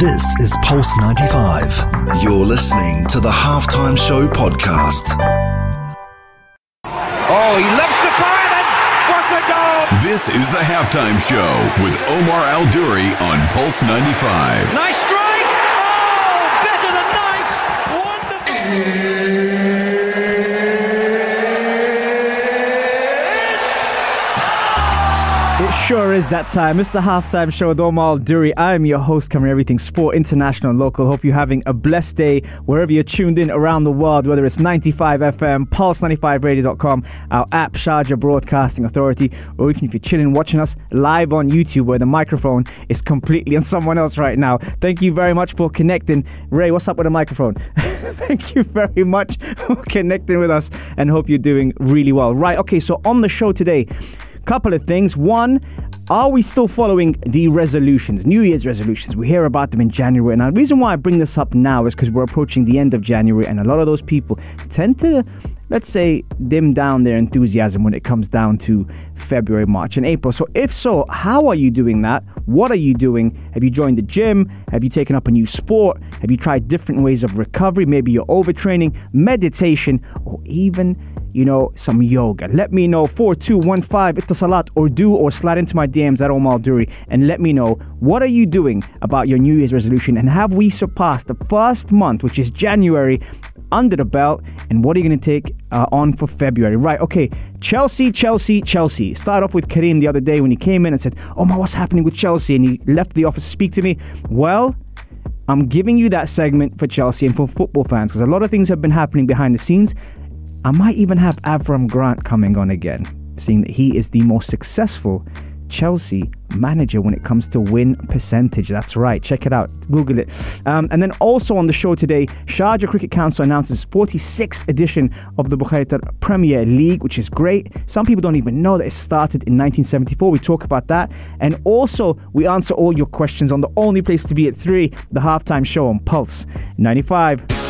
This is Pulse 95. You're listening to the Halftime Show podcast. Oh, he loves to fire then. What a goal! This is the halftime show with Omar Al Duri on Pulse 95. Nice strike! Sure is that time. It's the halftime show with Omar Duri. I am your host, covering everything sport, international, and local. Hope you're having a blessed day wherever you're tuned in around the world, whether it's 95 FM, Pulse95Radio.com, our app, Sharjah Broadcasting Authority, or even if you're chilling watching us live on YouTube where the microphone is completely on someone else right now. Thank you very much for connecting. Ray, what's up with the microphone? Thank you very much for connecting with us and hope you're doing really well. Right, okay, so on the show today, couple of things. One, are we still following the resolutions, New Year's resolutions? We hear about them in January. And the reason why I bring this up now is because we're approaching the end of January, and a lot of those people tend to, let's say, dim down their enthusiasm when it comes down to February, March, and April. So, if so, how are you doing that? What are you doing? Have you joined the gym? Have you taken up a new sport? Have you tried different ways of recovery? Maybe you're overtraining, meditation, or even you know, some yoga. Let me know 4215 Etisalat or du or slide into my DMs at Omar Duri and let me know what are you doing about your New Year's resolution and have we surpassed the first month, which is January, under the belt and what are you going to take uh, on for February? Right, okay. Chelsea, Chelsea, Chelsea. Start off with Kareem the other day when he came in and said, Oh my, what's happening with Chelsea? And he left the office to speak to me. Well, I'm giving you that segment for Chelsea and for football fans because a lot of things have been happening behind the scenes. I might even have Avram Grant coming on again, seeing that he is the most successful Chelsea manager when it comes to win percentage. That's right. Check it out. Google it. Um, and then also on the show today, Sharjah Cricket Council announces 46th edition of the Bukhatir Premier League, which is great. Some people don't even know that it started in 1974. We talk about that. And also, we answer all your questions on the only place to be at 3, the halftime show on Pulse 95.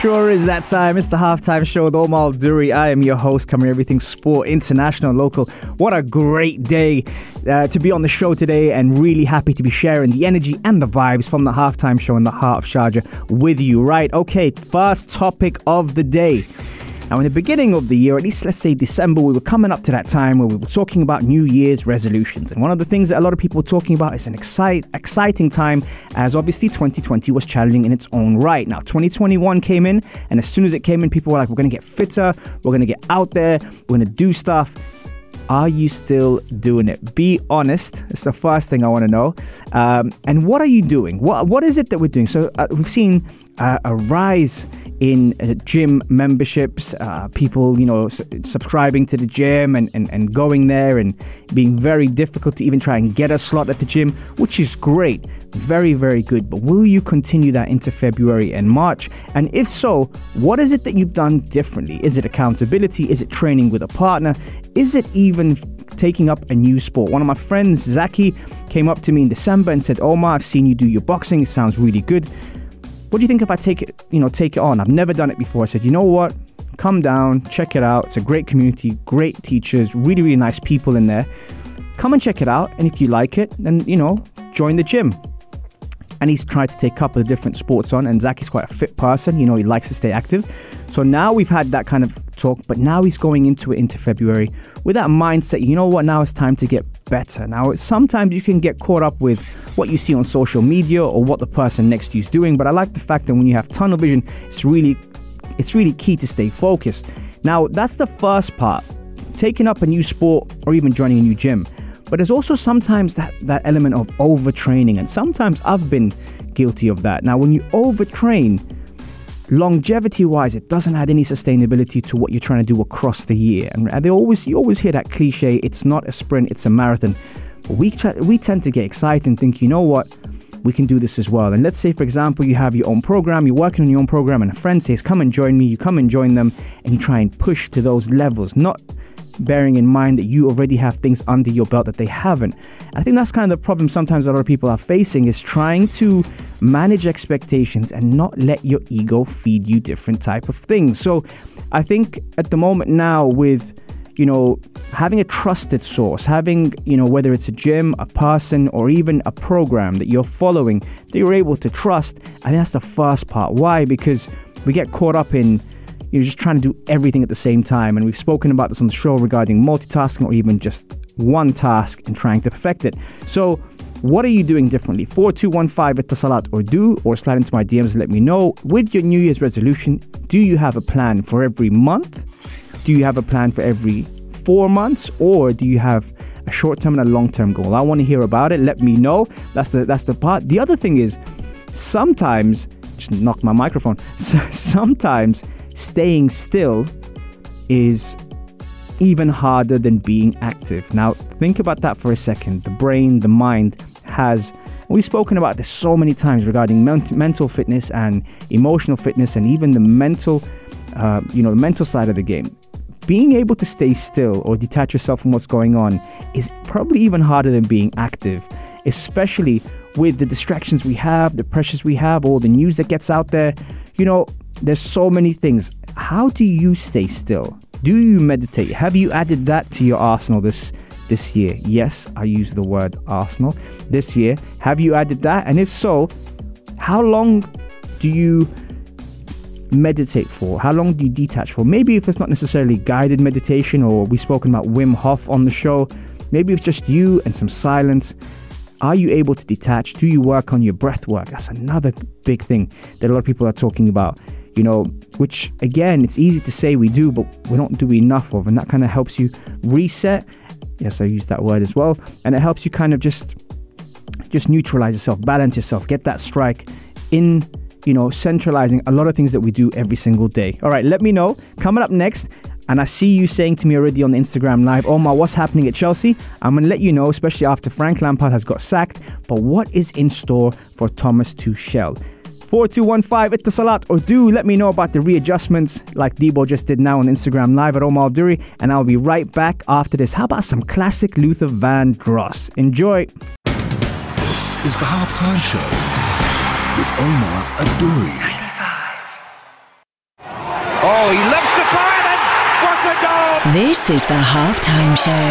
Sure is that time. It's the halftime show with Omar Duri. I am your host, covering everything sport, international, local. What a great day uh, to be on the show today, and really happy to be sharing the energy and the vibes from the halftime show in the heart of Sharjah with you. Right? Okay, first topic of the day. Now, in the beginning of the year, at least let's say December, we were coming up to that time where we were talking about New Year's resolutions. And one of the things that a lot of people were talking about is an excite, exciting time, as obviously 2020 was challenging in its own right. Now, 2021 came in, and as soon as it came in, people were like, we're going to get fitter, we're going to get out there, we're going to do stuff. Are you still doing it? Be honest. It's the first thing I want to know. Um, and what are you doing? What What is it that we're doing? So uh, we've seen uh, a rise in uh, gym memberships, uh, people, you know, subscribing to the gym and, and, and going there and being very difficult to even try and get a slot at the gym, which is great. Very, very good. But will you continue that into February and March? And if so, what is it that you've done differently? Is it accountability? Is it training with a partner? Is it even taking up a new sport? One of my friends, Zaki, came up to me in December and said, Omar, I've seen you do your boxing. It sounds really good. What do you think if I take it, you know, take it on? I've never done it before. I said, you know what? Come down, check it out. It's a great community, great teachers, really, really nice people in there. Come and check it out. And if you like it, then, you know, join the gym. And he's tried to take a couple of different sports on. And Zach is quite a fit person. You know, he likes to stay active. So now we've had that kind of talk, but now he's going into it into February with that mindset. You know what? Now it's time to get better. Now, sometimes you can get caught up with what you see on social media or what the person next to you is doing. But I like the fact that when you have tunnel vision, it's really, it's really key to stay focused. Now, that's the first part. Taking up a new sport or even joining a new gym. But there's also sometimes that, that element of overtraining, and sometimes I've been guilty of that. Now, when you overtrain, longevity wise, it doesn't add any sustainability to what you're trying to do across the year. And they always, you always hear that cliche it's not a sprint, it's a marathon. But we, try, we tend to get excited and think, you know what? we can do this as well. And let's say, for example, you have your own program, you're working on your own program, and a friend says, Come and join me. You come and join them, and you try and push to those levels, not bearing in mind that you already have things under your belt that they haven't. I think that's kind of the problem sometimes a lot of people are facing is trying to manage expectations and not let your ego feed you different type of things. So I think at the moment now with you know, having a trusted source, having, you know, whether it's a gym, a person, or even a program that you're following that you're able to trust, I think that's the first part. Why? Because we get caught up in you're just trying to do everything at the same time. And we've spoken about this on the show regarding multitasking or even just one task and trying to perfect it. So, what are you doing differently? 4215 at the Salat or do, or slide into my DMs and let me know. With your New Year's resolution, do you have a plan for every month? Do you have a plan for every four months? Or do you have a short term and a long term goal? I want to hear about it. Let me know. That's the that's the part. The other thing is sometimes just knock my microphone. sometimes staying still is even harder than being active. Now, think about that for a second. The brain, the mind has, we've spoken about this so many times regarding ment- mental fitness and emotional fitness and even the mental, uh, you know, the mental side of the game. Being able to stay still or detach yourself from what's going on is probably even harder than being active, especially with the distractions we have, the pressures we have, all the news that gets out there. You know, there's so many things. How do you stay still? Do you meditate? Have you added that to your arsenal this this year? Yes, I use the word arsenal this year. Have you added that? And if so, how long do you meditate for? How long do you detach for? Maybe if it's not necessarily guided meditation or we've spoken about Wim Hof on the show, maybe it's just you and some silence. Are you able to detach? Do you work on your breath work? That's another big thing that a lot of people are talking about you know, which again, it's easy to say we do, but we don't do enough of. And that kind of helps you reset. Yes, I use that word as well. And it helps you kind of just just neutralize yourself, balance yourself, get that strike in, you know, centralizing a lot of things that we do every single day. All right, let me know. Coming up next, and I see you saying to me already on the Instagram live, Omar, what's happening at Chelsea? I'm going to let you know, especially after Frank Lampard has got sacked. But what is in store for Thomas Tuchel? 4215 Salat or do let me know about the readjustments like Debo just did now on Instagram Live at Omar Duri and I'll be right back after this. How about some classic Luther Van Vandross? Enjoy. This is the halftime show with Omar Adouri. Oh, he loves the fire then. What a goal! This is the halftime show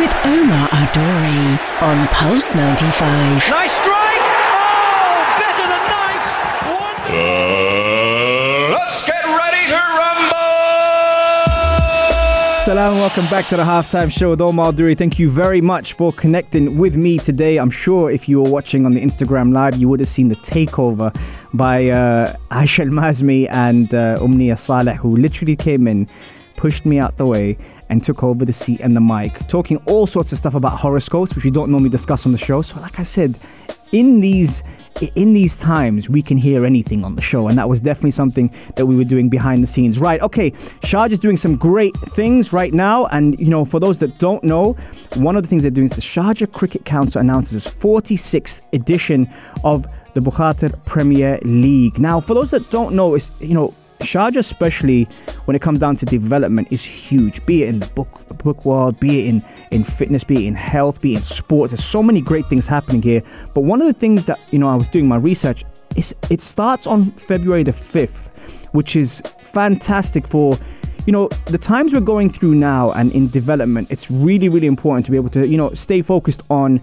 with Omar Adori on Pulse 95. Nice strike! Oh, let's get ready to rumble! Salam, welcome back to the halftime show with Omar Duri. Thank you very much for connecting with me today. I'm sure if you were watching on the Instagram live, you would have seen the takeover by uh, Aisha Mazmi and uh, Umnia Saleh, who literally came in, pushed me out the way, and took over the seat and the mic, talking all sorts of stuff about horoscopes, which we don't normally discuss on the show. So, like I said, in these in these times, we can hear anything on the show, and that was definitely something that we were doing behind the scenes. Right, okay, Sharjah is doing some great things right now, and you know, for those that don't know, one of the things they're doing is the Sharjah Cricket Council announces its 46th edition of the Bukhatir Premier League. Now, for those that don't know, it's you know Sharjah, especially when it comes down to development, is huge. Be it in the book book world, be it in in fitness, be it in health, be it in sports. There's so many great things happening here. But one of the things that you know I was doing my research is it starts on February the fifth, which is fantastic for you know the times we're going through now and in development. It's really really important to be able to you know stay focused on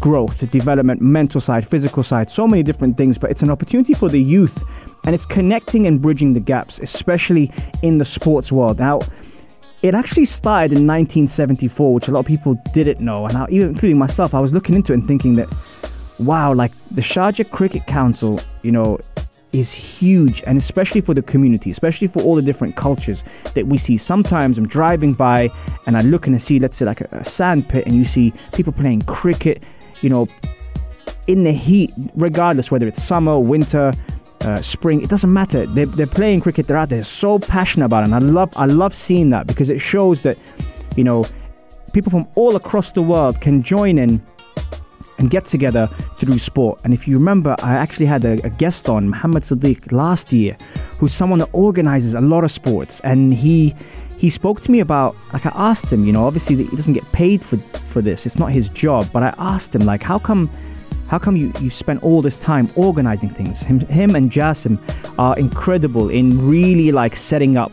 growth, development, mental side, physical side, so many different things. But it's an opportunity for the youth and it's connecting and bridging the gaps, especially in the sports world. Now, it actually started in 1974, which a lot of people didn't know, and I, even including myself, I was looking into it and thinking that, wow, like the Sharjah Cricket Council, you know, is huge, and especially for the community, especially for all the different cultures that we see. Sometimes I'm driving by and I look and I see, let's say, like a, a sand pit, and you see people playing cricket, you know, in the heat, regardless whether it's summer, winter, uh, spring. It doesn't matter. They're, they're playing cricket. They're out there so passionate about it. And I love I love seeing that because it shows that you know people from all across the world can join in and get together through sport. And if you remember, I actually had a, a guest on, Muhammad Sadiq, last year, who's someone that organizes a lot of sports. And he he spoke to me about like I asked him, you know, obviously he doesn't get paid for for this. It's not his job, but I asked him like how come how come you, you spent all this time organizing things? Him, him and Jasim are incredible in really like setting up,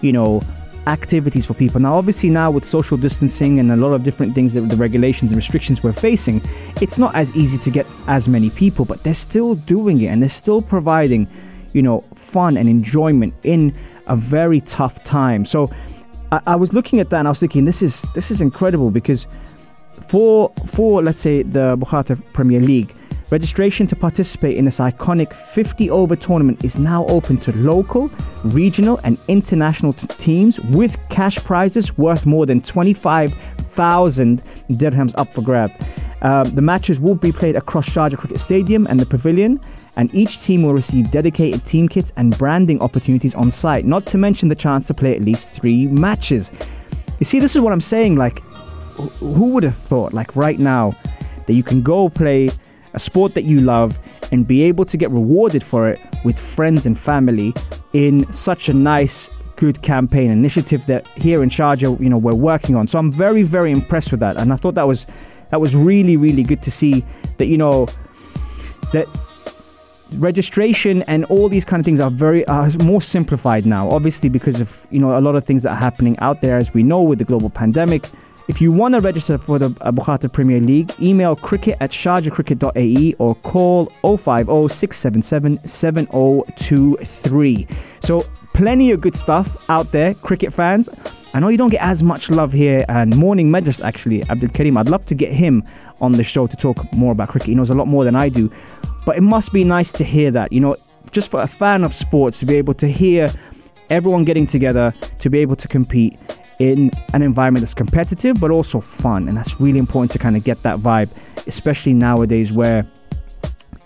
you know, activities for people. Now, obviously, now with social distancing and a lot of different things that the regulations and restrictions we're facing, it's not as easy to get as many people, but they're still doing it and they're still providing, you know, fun and enjoyment in a very tough time. So I, I was looking at that and I was thinking, this is this is incredible because for for let's say the Bukhatir Premier League, registration to participate in this iconic 50 over tournament is now open to local, regional, and international t- teams with cash prizes worth more than 25,000 dirhams up for grab. Um, the matches will be played across Sharjah Cricket Stadium and the Pavilion, and each team will receive dedicated team kits and branding opportunities on site, not to mention the chance to play at least three matches. You see, this is what I'm saying. Like, who would have thought, like right now, that you can go play a sport that you love and be able to get rewarded for it with friends and family in such a nice, good campaign initiative that here in Sharjah, you know, we're working on. So I'm very, very impressed with that, and I thought that was that was really, really good to see that you know that registration and all these kind of things are very are more simplified now obviously because of you know a lot of things that are happening out there as we know with the global pandemic if you want to register for the uh, Bukhatir Premier League, email cricket at sharjahcricket.ae or call 050 677 7023. So, plenty of good stuff out there, cricket fans. I know you don't get as much love here, and Morning Medras actually, Abdul Karim. I'd love to get him on the show to talk more about cricket. He knows a lot more than I do, but it must be nice to hear that. You know, just for a fan of sports to be able to hear everyone getting together to be able to compete in an environment that's competitive but also fun. And that's really important to kind of get that vibe, especially nowadays where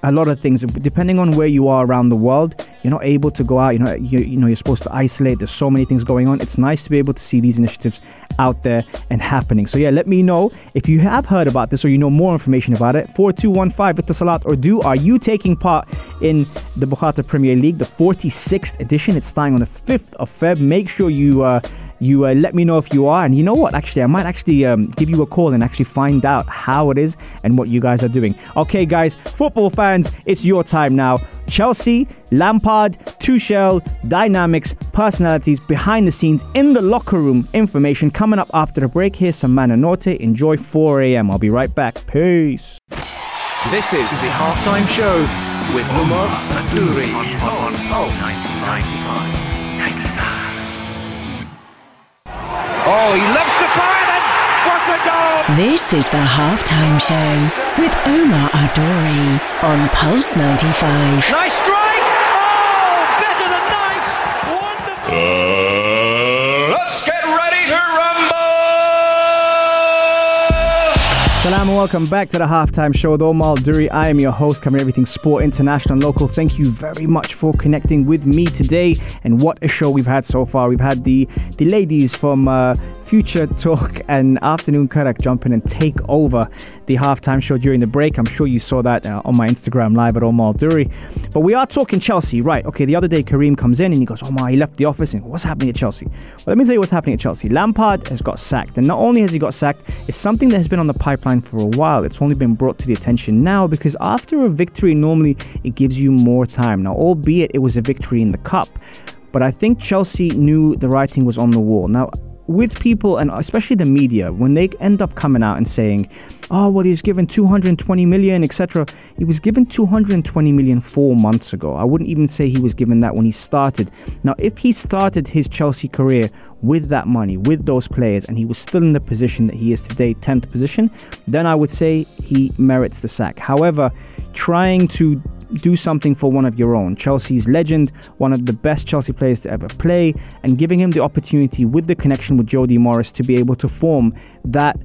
a lot of things, depending on where you are around the world, you're not able to go out. You know, you, you know, you're supposed to isolate. There's so many things going on. It's nice to be able to see these initiatives out there and happening. So yeah, let me know if you have heard about this or you know more information about it. 4215 Salat or do are you taking part in the Bukhatir Premier League, the 46th edition? It's starting on the 5th of Feb. Make sure you uh, you uh, let me know if you are. And you know what? Actually, I might actually um, give you a call and actually find out how it is and what you guys are doing. Okay, guys, football fans, it's your time now. Chelsea, Lampard, Tuchel, dynamics, personalities, behind the scenes, in the locker room, information coming up after the break. Here's some Mano Norte. Enjoy 4 a.m. I'll be right back. Peace. This is the halftime show with Umar Adouri on, on, on 95. Oh, he loves to fire then. What a goal! This is the halftime show with Omar Adori on Pulse 95. Nice strike! Oh, better than nice! Wonderful! Uh, Salam and welcome back to the halftime show with Omar Duri. I am your host, covering everything sport, international, and local. Thank you very much for connecting with me today. And what a show we've had so far. We've had the the ladies from uh, Future Talk and Afternoon Karak jump in and take over the halftime show during the break. I'm sure you saw that uh, on my Instagram live at Omar Duri. But we are talking Chelsea, right? Okay, the other day Kareem comes in and he goes, Omar, he left the office and what's happening at Chelsea? Well, let me tell you what's happening at Chelsea. Lampard has got sacked, and not only has he got sacked, it's something that has been on the pipeline for a while. It's only been brought to the attention now because after a victory, normally it gives you more time. Now, albeit it was a victory in the cup, but I think Chelsea knew the writing was on the wall. Now, with people and especially the media when they end up coming out and saying oh well he's given 220 million etc he was given 220 million four months ago. I wouldn't even say he was given that when he started. Now if he started his chelsea career with that money with those players and he was still in the position that he is today 10th position then i would say he merits the sack. However trying to do something for one of your own. Chelsea's legend, one of the best Chelsea players to ever play, and giving him the opportunity with the connection with Jody Morris to be able to form that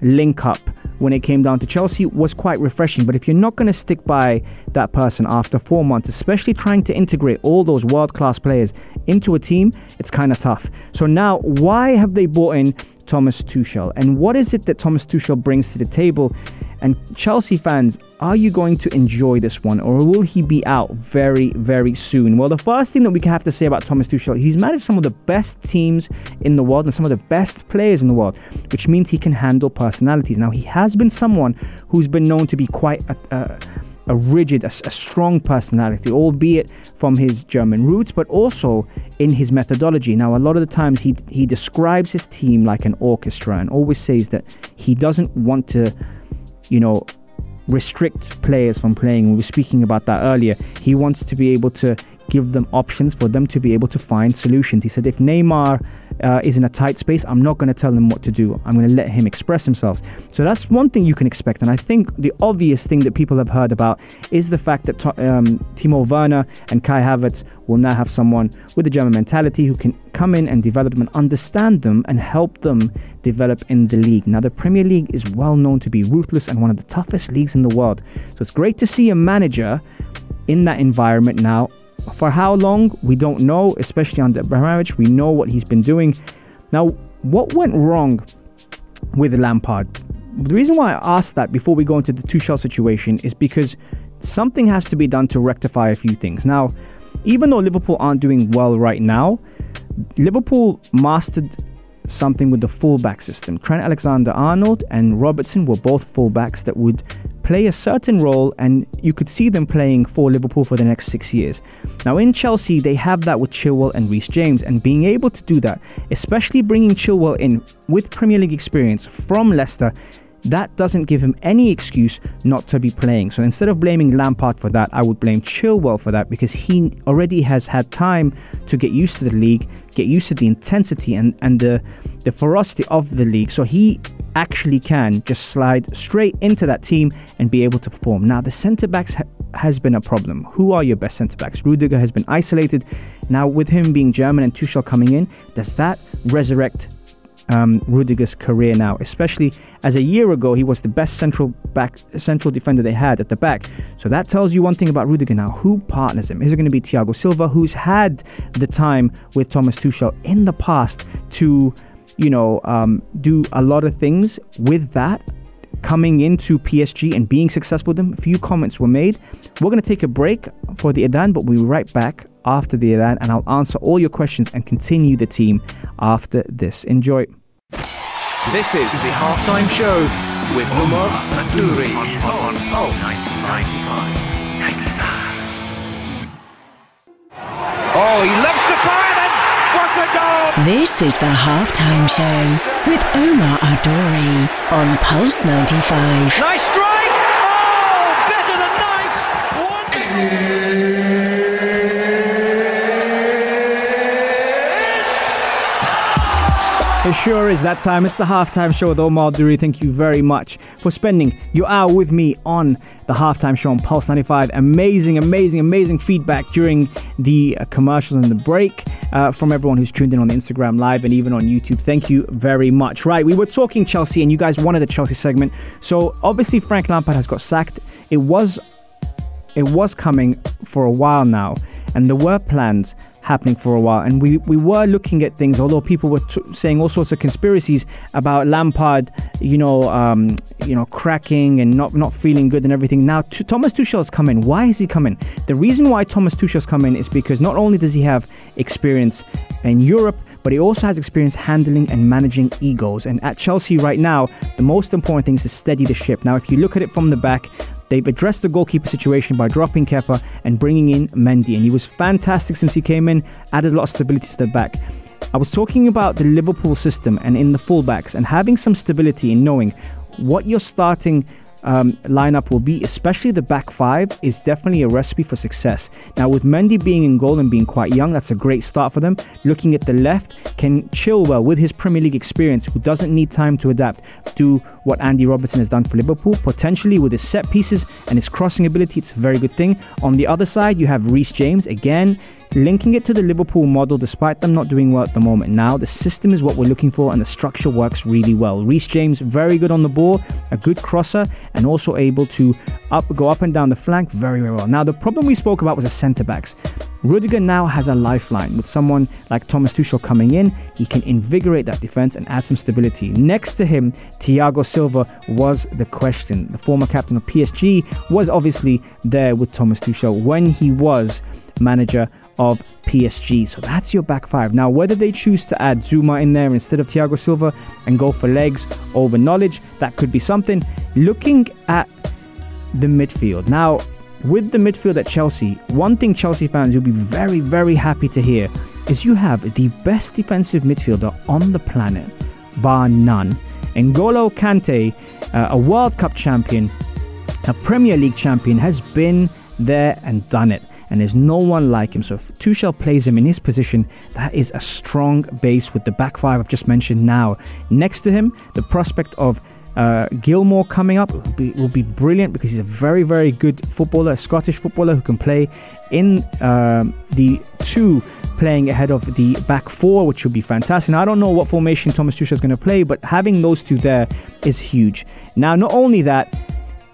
link up when it came down to Chelsea was quite refreshing. But if you're not going to stick by that person after four months, especially trying to integrate all those world class players into a team, it's kind of tough. So now, why have they brought in Thomas Tuchel? And what is it that Thomas Tuchel brings to the table? And Chelsea fans, are you going to enjoy this one or will he be out very, very soon? Well, the first thing that we can have to say about Thomas Tuchel, he's managed some of the best teams in the world and some of the best players in the world, which means he can handle personalities. Now, he has been someone who's been known to be quite a, a, a rigid, a, a strong personality, albeit from his German roots, but also in his methodology. Now, a lot of the times he, he describes his team like an orchestra and always says that he doesn't want to you know, restrict players from playing. We were speaking about that earlier. He wants to be able to give them options for them to be able to find solutions. He said, if Neymar uh, is in a tight space, I'm not going to tell him what to do. I'm going to let him express himself. So that's one thing you can expect. And I think the obvious thing that people have heard about is the fact that um, Timo Werner and Kai Havertz will now have someone with a German mentality who can come in and develop them and understand them and help them develop in the league. Now, the Premier League is well known to be ruthless and one of the toughest leagues in the world. So it's great to see a manager in that environment now for how long, we don't know, especially under Abramovich. We know what he's been doing. Now, what went wrong with Lampard? The reason why I asked that before we go into the Tuchel situation is because something has to be done to rectify a few things. Now, even though Liverpool aren't doing well right now, Liverpool mastered something with the fullback system. Trent Alexander Arnold and Robertson were both fullbacks that would play a certain role, and you could see them playing for Liverpool for the next six years. Now, in Chelsea, they have that with Chilwell and Reece James, and being able to do that, especially bringing Chilwell in with Premier League experience from Leicester, that doesn't give him any excuse not to be playing. So instead of blaming Lampard for that, I would blame Chilwell for that because he already has had time to get used to the league, get used to the intensity and, and the, the ferocity of the league. So he actually can just slide straight into that team and be able to perform. Now, the centre backs ha- has been a problem. Who are your best centre backs? Rudiger has been isolated. Now, with him being German and Tuchel coming in, does that resurrect um, Rudiger's career now, especially as a year ago he was the best central back central defender they had at the back. So that tells you one thing about Rudiger now. Who partners him? Is it going to be Thiago Silva, who's had the time with Thomas Tuchel in the past to, you know, um, do a lot of things with that? Coming into PSG and being successful with them, a few comments were made. We're going to take a break for the Adan, but we'll be right back after the Adan and I'll answer all your questions and continue the team after this. Enjoy. This is the halftime show with Umar Adouri on Pulse 95. Oh, he loves the fire and what a goal! This is the halftime show with Omar Adori on Pulse 95. Nice strike! Oh, better than nice! One. It sure is that time. It's the halftime show with Omar Duri. Thank you very much for spending your hour with me on the halftime show on Pulse 95. Amazing, amazing, amazing feedback during the uh, commercials and the break uh, from everyone who's tuned in on Instagram Live and even on YouTube. Thank you very much. Right, we were talking Chelsea and you guys wanted a Chelsea segment. So obviously, Frank Lampard has got sacked. It was. It was coming for a while now, and there were plans happening for a while. And we, we were looking at things, although people were t- saying all sorts of conspiracies about Lampard, you know, um, you know, cracking and not not feeling good and everything. Now t- Thomas Tuchel's come in. Why is he coming? The reason why Thomas Tuchel's come in is because not only does he have experience in Europe, but he also has experience handling and managing egos. And at Chelsea right now, the most important thing is to steady the ship. Now, if you look at it from the back, They've addressed the goalkeeper situation by dropping Kepa and bringing in Mendy, and he was fantastic since he came in, added a lot of stability to the back. I was talking about the Liverpool system and in the fullbacks and having some stability in knowing what your starting um, lineup will be, especially the back five, is definitely a recipe for success. Now, with Mendy being in goal and being quite young, that's a great start for them. Looking at the left, can Chilwell with his Premier League experience, who doesn't need time to adapt, do what Andy Robertson has done for Liverpool. Potentially with his set pieces and his crossing ability, it's a very good thing. On the other side, you have Reece James again linking it to the Liverpool model despite them not doing well at the moment. Now, the system is what we're looking for and the structure works really well. Reece James, very good on the ball, a good crosser, and also able to up go up and down the flank very, very well. Now, the problem we spoke about was the centre backs. Rudiger now has a lifeline with someone like Thomas Tuchel coming in. He can invigorate that defense and add some stability. Next to him, Thiago Silva was the question. The former captain of PSG was obviously there with Thomas Tuchel when he was manager of PSG. So that's your back five. Now, whether they choose to add Zouma in there instead of Thiago Silva and go for legs over knowledge, that could be something. Looking at the midfield. Now, with the midfield at Chelsea, one thing Chelsea fans will be very, very happy to hear is you have the best defensive midfielder on the planet, bar none. N'Golo Kante, uh, a World Cup champion, a Premier League champion, has been there and done it. And there's no one like him. So if Tuchel plays him in his position, that is a strong base with the back five I've just mentioned now. Next to him, the prospect of uh, Gilmour coming up will be, will be brilliant because he's a very, very good footballer, a Scottish footballer who can play in um, the two playing ahead of the back four, which would be fantastic. Now, I don't know what formation Thomas Tuchel is going to play, but having those two there is huge. Now, not only that,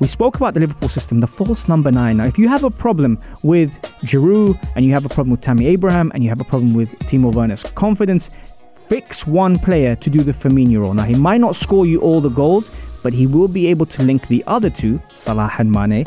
we spoke about the Liverpool system, the false number nine. Now, if you have a problem with Giroud and you have a problem with Tammy Abraham and you have a problem with Timo Werner's confidence, fix one player to do the Firmino role. Now, he might not score you all the goals, but he will be able to link the other two, Salah and Mane,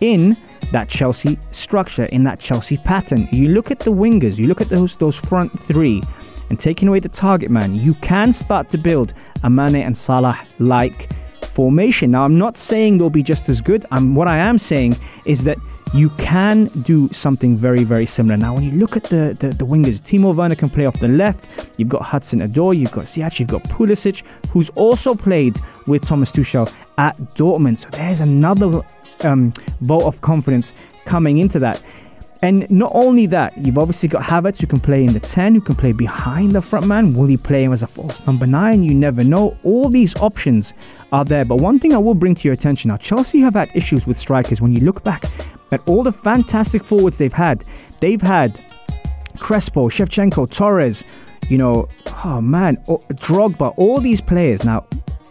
in that Chelsea structure, in that Chelsea pattern. You look at the wingers, you look at those, those front three, and taking away the target man, you can start to build a Mane and Salah like formation. Now, I'm not saying they'll be just as good. I'm, what I am saying is that you can do something very, very similar. Now, when you look at the, the, the wingers, Timo Werner can play off the left. You've got Hudson Odoi, you've got Ziyech, you've got Pulisic, who's also played with Thomas Tuchel at Dortmund. So there's another um, vote of confidence coming into that. And not only that, you've obviously got Havertz who can play in the 10, who can play behind the front man. Will he play him as a false number 9? You never know. All these options are there. But one thing I will bring to your attention now Chelsea have had issues with strikers. When you look back at all the fantastic forwards they've had, they've had Crespo, Shevchenko, Torres, you know, oh man, oh, Drogba, all these players. Now,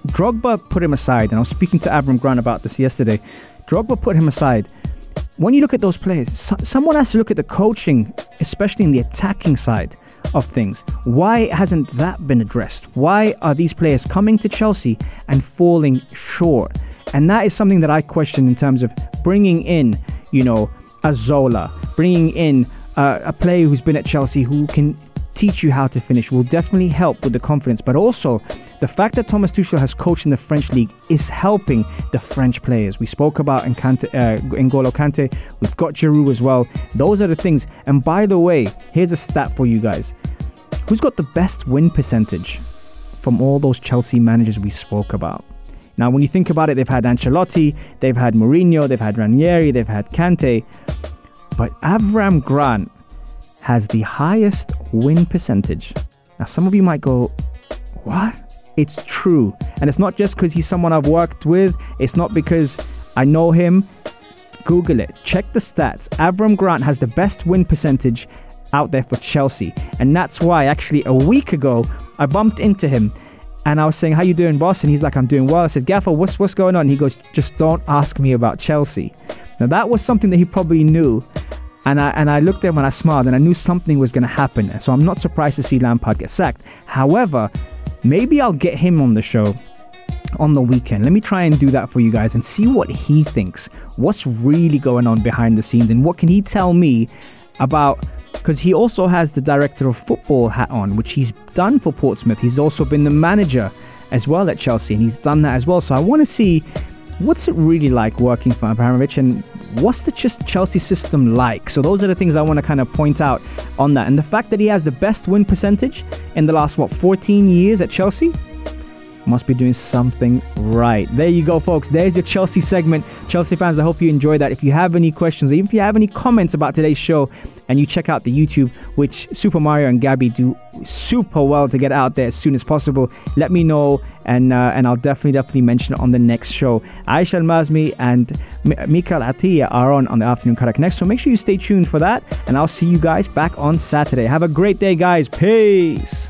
Drogba put him aside, and I was speaking to Avram Grant about this yesterday. Drogba put him aside when you look at those players, so, someone has to look at the coaching, especially in the attacking side of things. Why hasn't that been addressed? Why are these players coming to Chelsea and falling short? And that is something that I question in terms of bringing in, you know, a Zola, bringing in uh, a player who's been at Chelsea who can teach you how to finish will definitely help with the confidence. But also, the fact that Thomas Tuchel has coached in the French league is helping the French players. We spoke about Nkante, uh, Conte. We've got Giroud as well. Those are the things. And by the way, here's a stat for you guys. Who's got the best win percentage from all those Chelsea managers we spoke about? Now, when you think about it, they've had Ancelotti, they've had Mourinho, they've had Ranieri, they've had Kante. But Avram Grant has the highest win percentage. Now, some of you might go, What? It's true. And it's not just because he's someone I've worked with, it's not because I know him. Google it. Check the stats. Avram Grant has the best win percentage out there for Chelsea. And that's why, actually, a week ago, I bumped into him and I was saying, How you doing, boss? And he's like, I'm doing well. I said, Gaffer, what's, what's going on? He goes, Just don't ask me about Chelsea. Now, that was something that he probably knew. And I, and I looked at him and I smiled and I knew something was going to happen. So I'm not surprised to see Lampard get sacked. However, maybe I'll get him on the show on the weekend. Let me try and do that for you guys and see what he thinks. What's really going on behind the scenes and what can he tell me about because he also has the director of football hat on, which he's done for Portsmouth. He's also been the manager as well at Chelsea, and he's done that as well. So I want to see what's it really like working for Abramovich and what's the Chelsea system like? So those are the things I want to kind of point out on that. And the fact that he has the best win percentage in the last what 14 years at Chelsea must be doing something right. There you go, folks. There's your Chelsea segment. Chelsea fans, I hope you enjoyed that. If you have any questions, even if you have any comments about today's show, and you check out the YouTube, which Super Mario and Gabby do super well to get out there as soon as possible, let me know, and uh, and I'll definitely definitely mention it on the next show. Aisha Al-Mazmi and M- Mikael Atiya are on on the Afternoon Karak next, so make sure you stay tuned for that, and I'll see you guys back on Saturday. Have a great day, guys. Peace.